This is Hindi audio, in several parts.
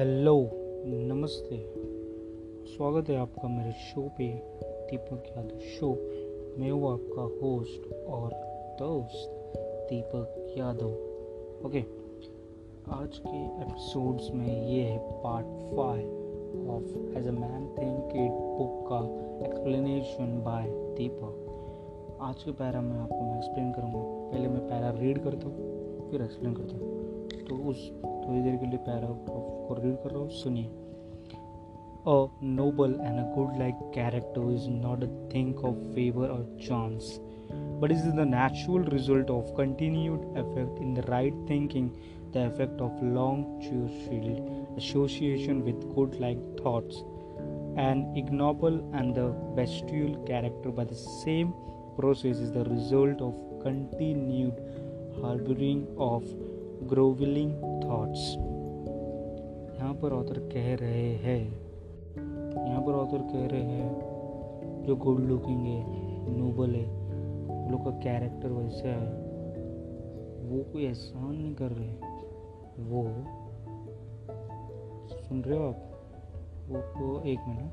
हेलो, नमस्ते। स्वागत है आपका मेरे शो पे, दीपक यादव शो। मैं हूँ आपका होस्ट और दोस्त दीपक यादव। ओके आज के एपिसोड्स में ये है part five of as a man thinketh book का एक्सप्लेनेशन बाय दीपक। आज के पैरा में आपको मैं एक्सप्लेन करूँगा। पहले मैं पैरा रीड करता हूँ, फिर एक्सप्लेन करता हूँ। तो उस, थोड़ी देर के लिए पैराग्राफ को रीड कर रहा हूँ सुनिए A noble and a good like character is not a thing of favor or chance, but is the natural result of continued effect in the right thinking, the effect of long cheerful association with good like thoughts. An ignoble and the bestial character by the same process is the result of continued harboring of groveling thoughts यहाँ पर ऑथर कह रहे हैं। यहाँ पर ऑथर कह रहे हैं जो गुड लुकिंग है नोबल है लोग का कैरेक्टर वैसा है। वो कोई एहसान नहीं कर रहे। वो सुन रहे हो आप? वो, वो एक मिनट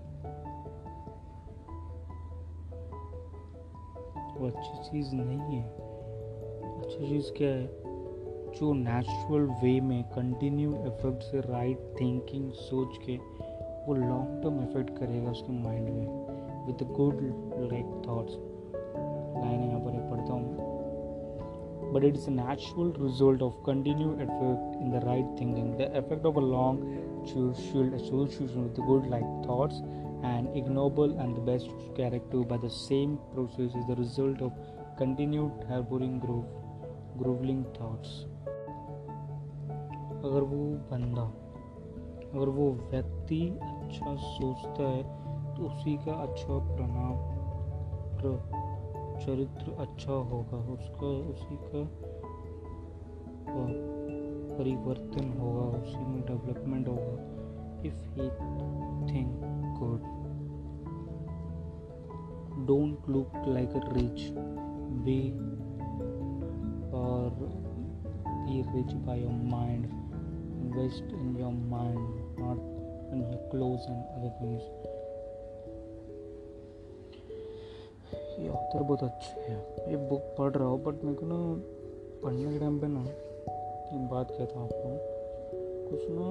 वो अच्छी चीज़ नहीं है। अच्छी चीज़ क्या है? जो नेचुरल वे में कंटिन्यू इफ़ेक्ट से राइट थिंकिंग सोच के वो लॉन्ग टर्म इफ़ेक्ट करेगा उसके माइंड में with good like thoughts line यहाँ पर पढ़ता हूँ। But it's a natural result of continue effect in the right thinking the effect of a long cherished association with godlike thoughts and ignoble and the best character by the same process is the result of continued harbouring growth groveling thoughts. अगर वो बंदा, अगर वो व्यक्ति अच्छा सोचता है तो उसी का अच्छा प्रणाम चरित्र अच्छा होगा उसका, उसी का परिवर्तन होगा, उसी में डेवलपमेंट होगा if he think good don't look like a rich be और be rich by your mind invest in your mind, not in your clothes and other things. ये ऑथर बहुत अच्छे है। ये बुक पढ़ रहा हूँ बट मेरे को ना पढ़ने के टाइम पे ना एक बात कहता हूँ आपको। कुछ ना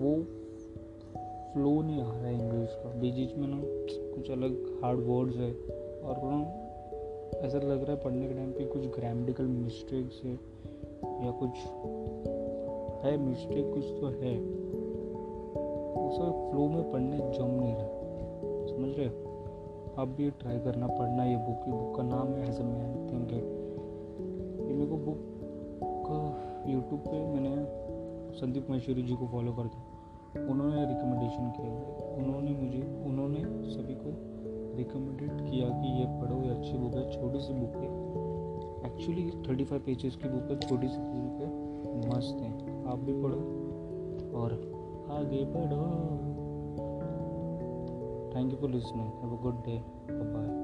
वो फ्लो नहीं आ रहा है इंग्लिश का। बीच में ना कुछ अलग हार्ड वर्ड्स है और ना ऐसा लग रहा है पढ़ने के टाइम पे कुछ ग्रामेटिकल मिस्टेक्स है, या कुछ है मिस्टेक कुछ तो है। सब फ्लो में पढ़ने जम नहीं रहा। समझ रहे आप भी ट्राई करना, पढ़ना ये बुक की बुक का नाम है एज मैन थिंक इट ये मेरे को बुक का यूट्यूब पे मैंने संदीप महेश्वरी जी को फॉलो करता उन्होंने रिकमेंडेशन किया। उन्होंने मुझे, उन्होंने सभी को रिकमेंडेड किया कि ये पढ़ो, ये अच्छी बुक है, छोटी सी बुक है। एक्चुअली थर्टी फाइव पेजेस की बुक है, छोटी सी बुक है, मस्त है। आप भी पढ़ो और आगे बढ़ो। Thank you for listening have a good day bye